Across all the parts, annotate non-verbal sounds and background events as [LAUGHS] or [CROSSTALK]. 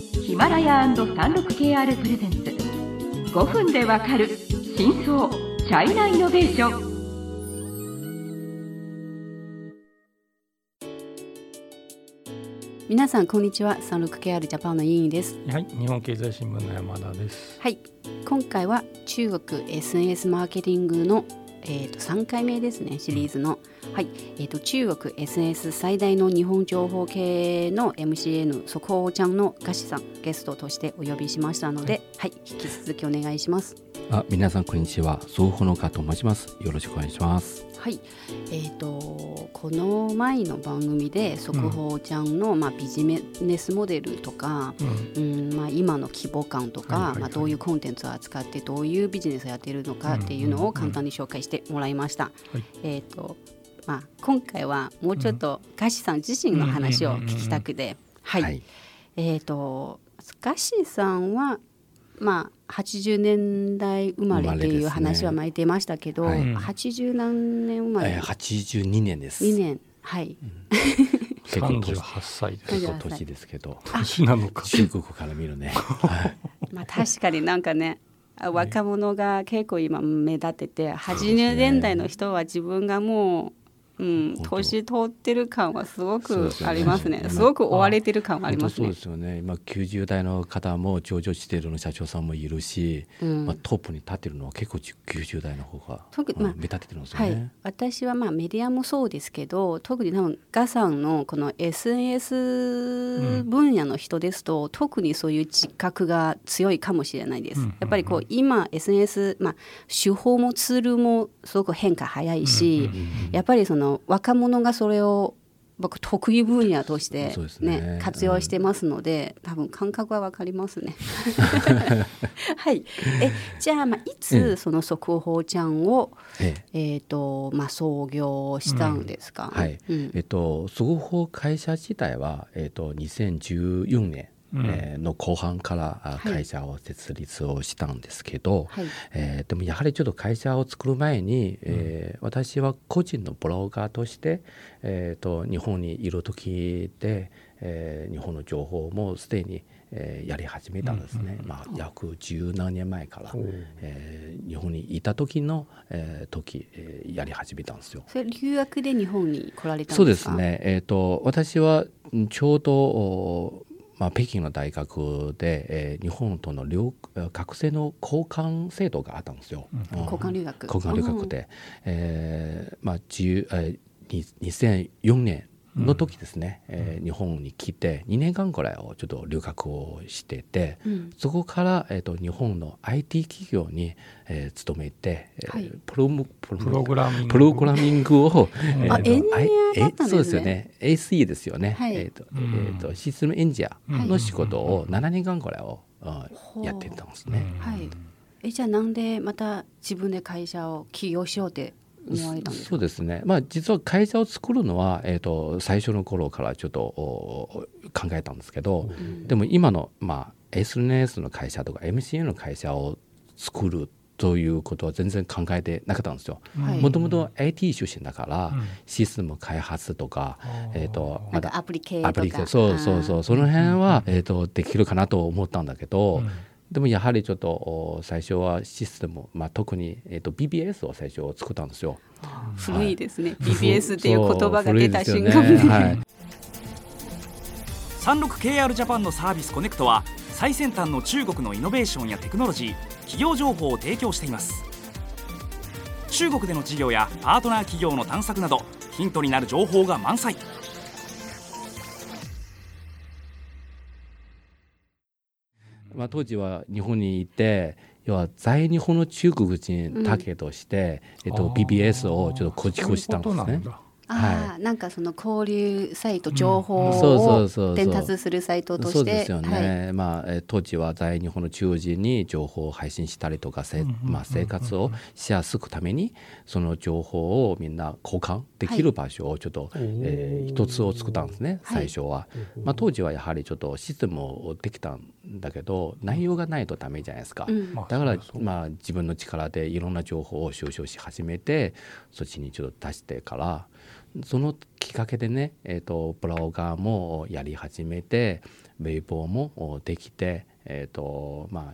ヒマラヤ &36KR プレゼンツ。5分でわかる真相チャイナイノベーション。皆さんこんにちは。36KR ジャパンの委員です。はい、日本経済新聞の山田です。はい。今回は中国 SNS マーケティングのえー、と3回目ですねシリーズの、はいえー、と中国 SNS 最大の日本情報系の MCN 速報ちゃんのガシさんゲストとしてお呼びしましたので、はい、引き続きお願いします。あ、皆さんこんにちは。双方のかと申します。よろしくお願いします。はい、えー、とこの前の番組で速報ちゃんの、まあ、ビジネスモデルとか、うん、うんまあ、今の規模感とか、はいはいはい。まあ、どういうコンテンツを扱ってどういうビジネスをやっているのかっていうのを簡単に紹介してもらいました。はい。えーとまあ、今回はもうちょっとガシさん自身の話を聞きたくて、はい。はい。えー、とガシさんは、まあ、80年代生まれっていう話は前に出ましたけど、はい80何年生まれ、えー、82年です。2年はい、結構年38歳です。結構年ですけど、年なのか。中国から見るね。はい。[LAUGHS] まあ、確かになんかねあ若者が結構今目立っててすね80年代の人は自分がもう、うん、年取ってる感はすごくありますね。今すごく追われてる感はありますね。そうで。すよね。今90代の方も上場している社長さんもいるし、うん。まあトップに立ってるのは結構90代の方が、うん特にまあ目立ってるんですよはい。ね。、私はまあメディアもそうですけど特に多分ガさんのこの SNS 分野の人ですと、特にそういう自覚が強いかもしれないです。うん。やっぱりこう今 SNS、まあ、手法もツールもすごく変化早いし、やっぱりその若者がそれを僕得意分野としてねね活用してますので、多分感覚はわかりますね。[LAUGHS] はい。えじゃあまあいつその速報ちゃんを、えええっ、とまあ創業したんですか？はい。うんえっと速報会社自体はえっと2014年。うん。えーの後半から会社を設立をしたんですけど、はい。えーでもやはりちょっと会社を作る前に、えー私は個人のブロガーとして、えー、と日本にいる時で、えー日本の情報もすでに、えーやり始めたんですね、まあ、約十何年前から、えー日本にいた時の、えー時、えーやり始めたんですよ。それ留学で日本に来られたんそうですすね、えー、と私はんちょうど、おまあ、北京の大学で、えー日本との留学生の交換制度があったんですよ。うん交換留学。交換留学で、えーまあ、10えーに2004年の時ですね、えー日本に来て2年間ぐらいをちょっと留学をしてて、うん。そこから、えー、と日本の IT 企業に、えー勤めて、えーはい。プロムプロプログラミング。プログラミングを、[LAUGHS] えーとあエンジニアだったんですね。えそうですよね。ASE ですよね、はい。えーとうん。えーとシステムエンジニアの仕事を7年間ぐらいを、う。やってたんですね。はい。えじゃあなんでまた自分で会社を起業しようって思われたんですか？そうですね、まあ、実は会社を作るのは、えー、と最初の頃からちょっとお考えたんですけど、ん。でも今の、まあ、SNS の会社とか MCN の会社を作るということは全然考えてなかったんですよ。はい。もともと IT 出身だから、うん。システム開発とか、えー、となんかアプリ系とか。アプリ系。そうそうそう。その辺は、えー、とできるかなと思ったんだけど、うんでもやはりちょっとお最初はシステム、まあ、特に、えー、と BBS を最初作ったんですよ。古いですね。BBS っていう言葉が出た瞬間でね。はい [LAUGHS] 36KR ジャパンのサービスコネクトは最先端の中国のイノベーションやテクノロジー企業情報を提供しています中国での事業やパートナー企業の探索などヒントになる情報が満載まあ、当時は日本にいて要は在日本の中国人だけとして、えっと、BBS をちょっと構築したんですねそうい。なん。だああ、なんかその交流サイト情報そうそうを伝達するサイトとして、そうですよね、はい、まあえー当時は在日本の中人に情報を配信したりとか、せまあ、生活をしやすくためにその情報をみんな交換できる場所をちょっと、えー一つを作ったんですねはい。最初は、まあ、当時はやはりちょっとシステムをできたんだけど内容がないとダメじゃないですか、うん。まあだからまあ自分の力でいろんな情報を収集し始めてそっちにちょっと出してからそのきっかけでね、えー、とブロガーもやり始めてウェイボーもできて、えーとまあ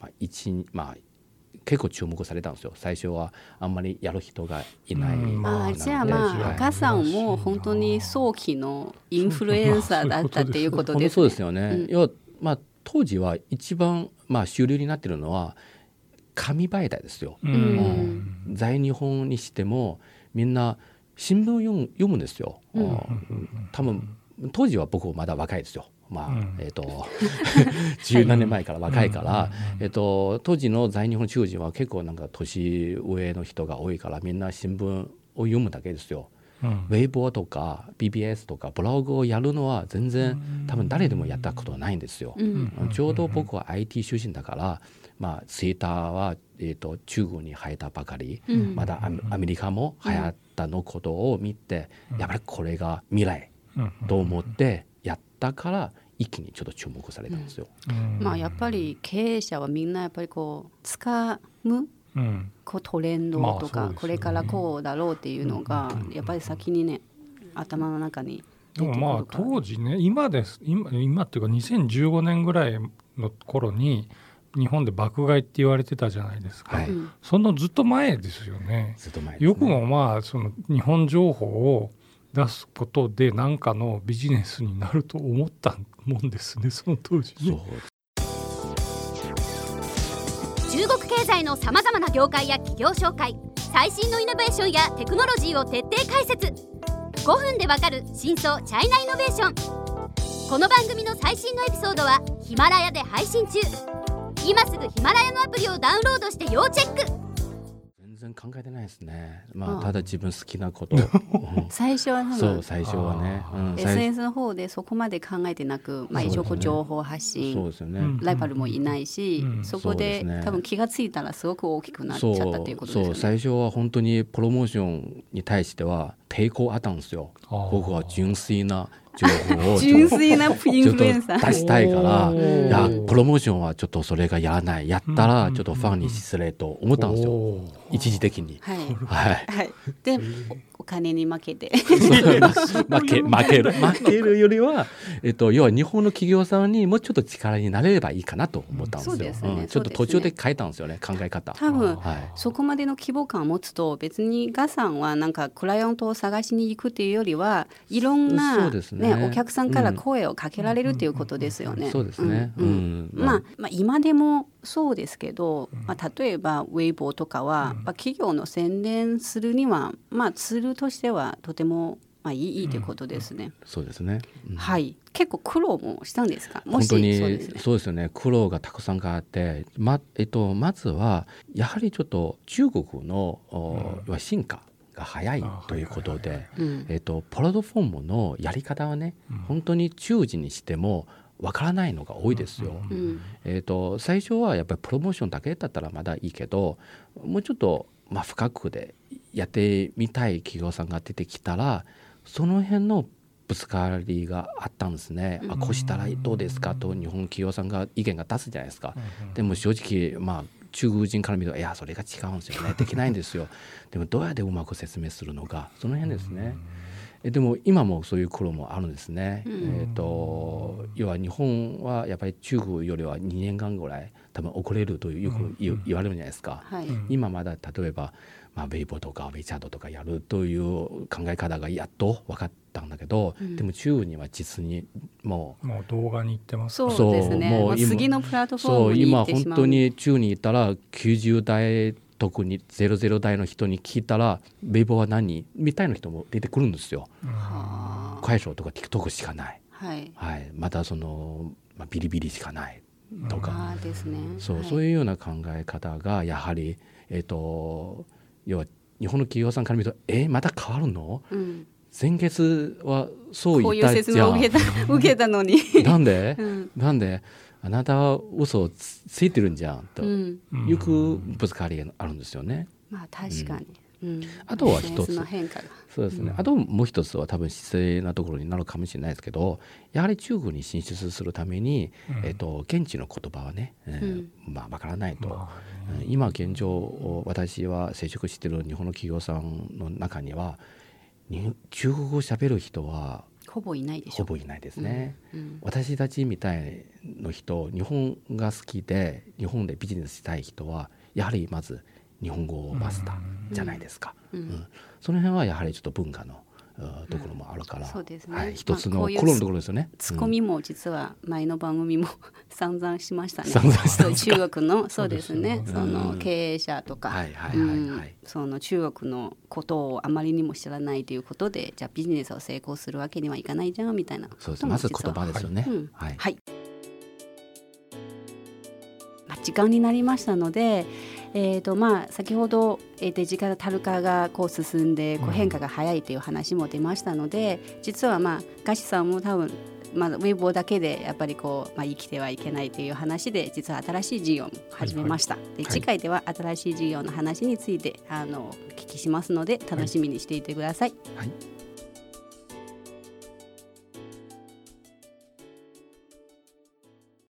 まあ一まあ、結構注目されたんですよ。最初はあんまりやる人がいない、うん、あじゃあまあ赤さんも本当に早期のインフルエンサーだったっていうことですね。そうですよね、うん、要まあ、当時は一番、まあ、主流になってるのは紙媒体ですよ。うん、在日本にしてもみんな新聞読む読むんですよ。うん、多分当時は僕まだ若いですよ。まあ、うん、えっ、ー、と十何年前から若いから、えっ、と当時の在日本中人は結構なんか年上の人が多いからみんな新聞を読むだけですよ。うん、ウェイボーとか BBS とかブログをやるのは全然多分誰でもやったことはないんですよ。うん、ちょうど僕は IT 出身だから、まあ、ツイッターは、えーと、中国に生えたばかり、うん、まだアメリカも流行ったのことを見て、やっぱりこれが未来と思ってやったから一気にちょっと注目されたんですよ。まあやっぱり経営者はみんなやっぱりこう掴むうん、こうトレンドとか、まあね、これからこうだろうっていうのがやっぱり先にね頭の中にでもまあ当時ね今です今今っていうか2015年ぐらいの頃に日本で爆買いって言われてたじゃないですか、はい、そのずっと前ですよね。ずっと前、ね、よくもまあその日本情報を出すことで何かのビジネスになると思ったもんですね [LAUGHS] その当時ね。中国経済のさまざまな業界や企業紹介最新のイノベーションやテクノロジーを徹底解説。5分でわかる真相チャイナイノベーション。この番組の最新のエピソードはヒマラヤで配信中今すぐヒマラヤのアプリをダウンロードして要チェック。然考えてないですね。まあ、ただ自分好きなこと。最初はそう最初はね、うん、SNS の方でそこまで考えてなく、まあ一応情報発信、そうですよね。ライバルもいないし、そこで多分気がついたらすごく大きくなっちゃったっていうことですよね。最初は本当にプロモーションに対しては抵抗あったんですよ。僕は純粋な情報を純粋なインフルエンサー出したいからいやプロモーションはちょっとそれがやらないやったらちょっとファンに失礼と思ったんですよ。一時的に。はい、はい、はい、でお金に負けて。負け負ける。[LAUGHS] 負けるよりは、えっと、要は日本の企業さんにもうちょっと力になれればいいかなと思ったんですよ。ですね、うん、ちょっと途中で変えたんですよね考え方。多分、はい、そこまでの規模感を持つと別にガさんはなんかクライアントを探しに行くっていうよりはいろんな、そうですね、ね、お客さんから声をかけられるっていうことですよね。そうですね、うんまあ、まあ今でもそうですけど、まあ、例えばウェイボーとかは、まあ、企業の宣伝するには、まあ、ツールとしてはとてもまあいいいいということですね。そうですね。はい。結構苦労もしたんですか？本当にそうですね。よね。苦労がたくさんあって、まえっとまずはやはりちょっと中国の、うん、進化。が早いということで、えっと、プラットフォームのやり方はね、うん、本当に中時にしてもわからないのが多いですよ。うん、えーと、最初はやっぱりプロモーションだけだったらまだいいけどもうちょっと、まあ、深くでやってみたい企業さんが出てきたらその辺のぶつかりがあったんですね。あこうしたらどうですかと日本企業さんが意見が出すじゃないですか。でも正直まあ中国人から見るといやそれが違うんですよねできないんですよ。でもどうやってうまく説明するのかその辺ですね。えでも今もそういう頃もあるんですね。うん、えーと、要は日本はやっぱり中国よりは2年間ぐらい多分遅れるとよく言,、われるじゃないですか。はい、今まだ例えば、まあ、ベイボとかベイチャードとかやるという考え方がやっと分かったんだけど、うん、でも中国には実にもうもう動画に行ってます、そうですね。もう次のプラットフォームに今本当に中に行ったら90代特に00代の人に聞いたら「ベイボーは何?」みたいな人も出てくるんですよ。快勝とか TikTok しかない、はい。はい、またその、まあ、ビリビリしかないとか、ですね、そう、はい、そういうような考え方がやはり、えーと、要は日本の企業さんから見ると「えー、また変わるの？うん、先月はそう言ったじゃん」ういう受けたのに。なんで、うん、なんで？あなたは嘘をついてるんじゃんと、うん、よくぶつかりあるんですよね。まあ確かに、うん、あとは一つ。そうですね、あともう一つは多分失礼なところになるかもしれないですけどやはり中国に進出するために、えーと、現地の言葉はね、えーまあわからないと、まあ、今現状私は接触している日本の企業さんの中には中国語をしゃべる人はほぼいないでしょ。ほぼいないですね、うん。うん、私たちみたいの人日本が好きで日本でビジネスしたい人はやはりまず日本語マスターじゃないですか、うん、うん、その辺はやはりちょっと文化のところもあるから、そうですね、はい、一つのコロのところですよね。ツッコミも実は前の番組も [LAUGHS] 散々しましたね。散々した。中国のそうですね、その経営者とか、はいはいはいはい、その中国のことをあまりにも知らないということで、じゃあビジネスを成功するわけにはいかないじゃんみたいなそうです。まず言葉ですよね。はい。はい。時間になりましたので、えーとまあ、先ほど、えー、デジタルタル化がこう進んでこう変化が早いという話も出ましたので、うん、実は、まあ、ガシさんも多分まあ、ウェボだけでやっぱりこう、まあ、生きてはいけないという話で実は新しい事業も始めました、はいはい、で次回では新しい事業の話についてあのお聞きしますので楽しみにしていてください。はい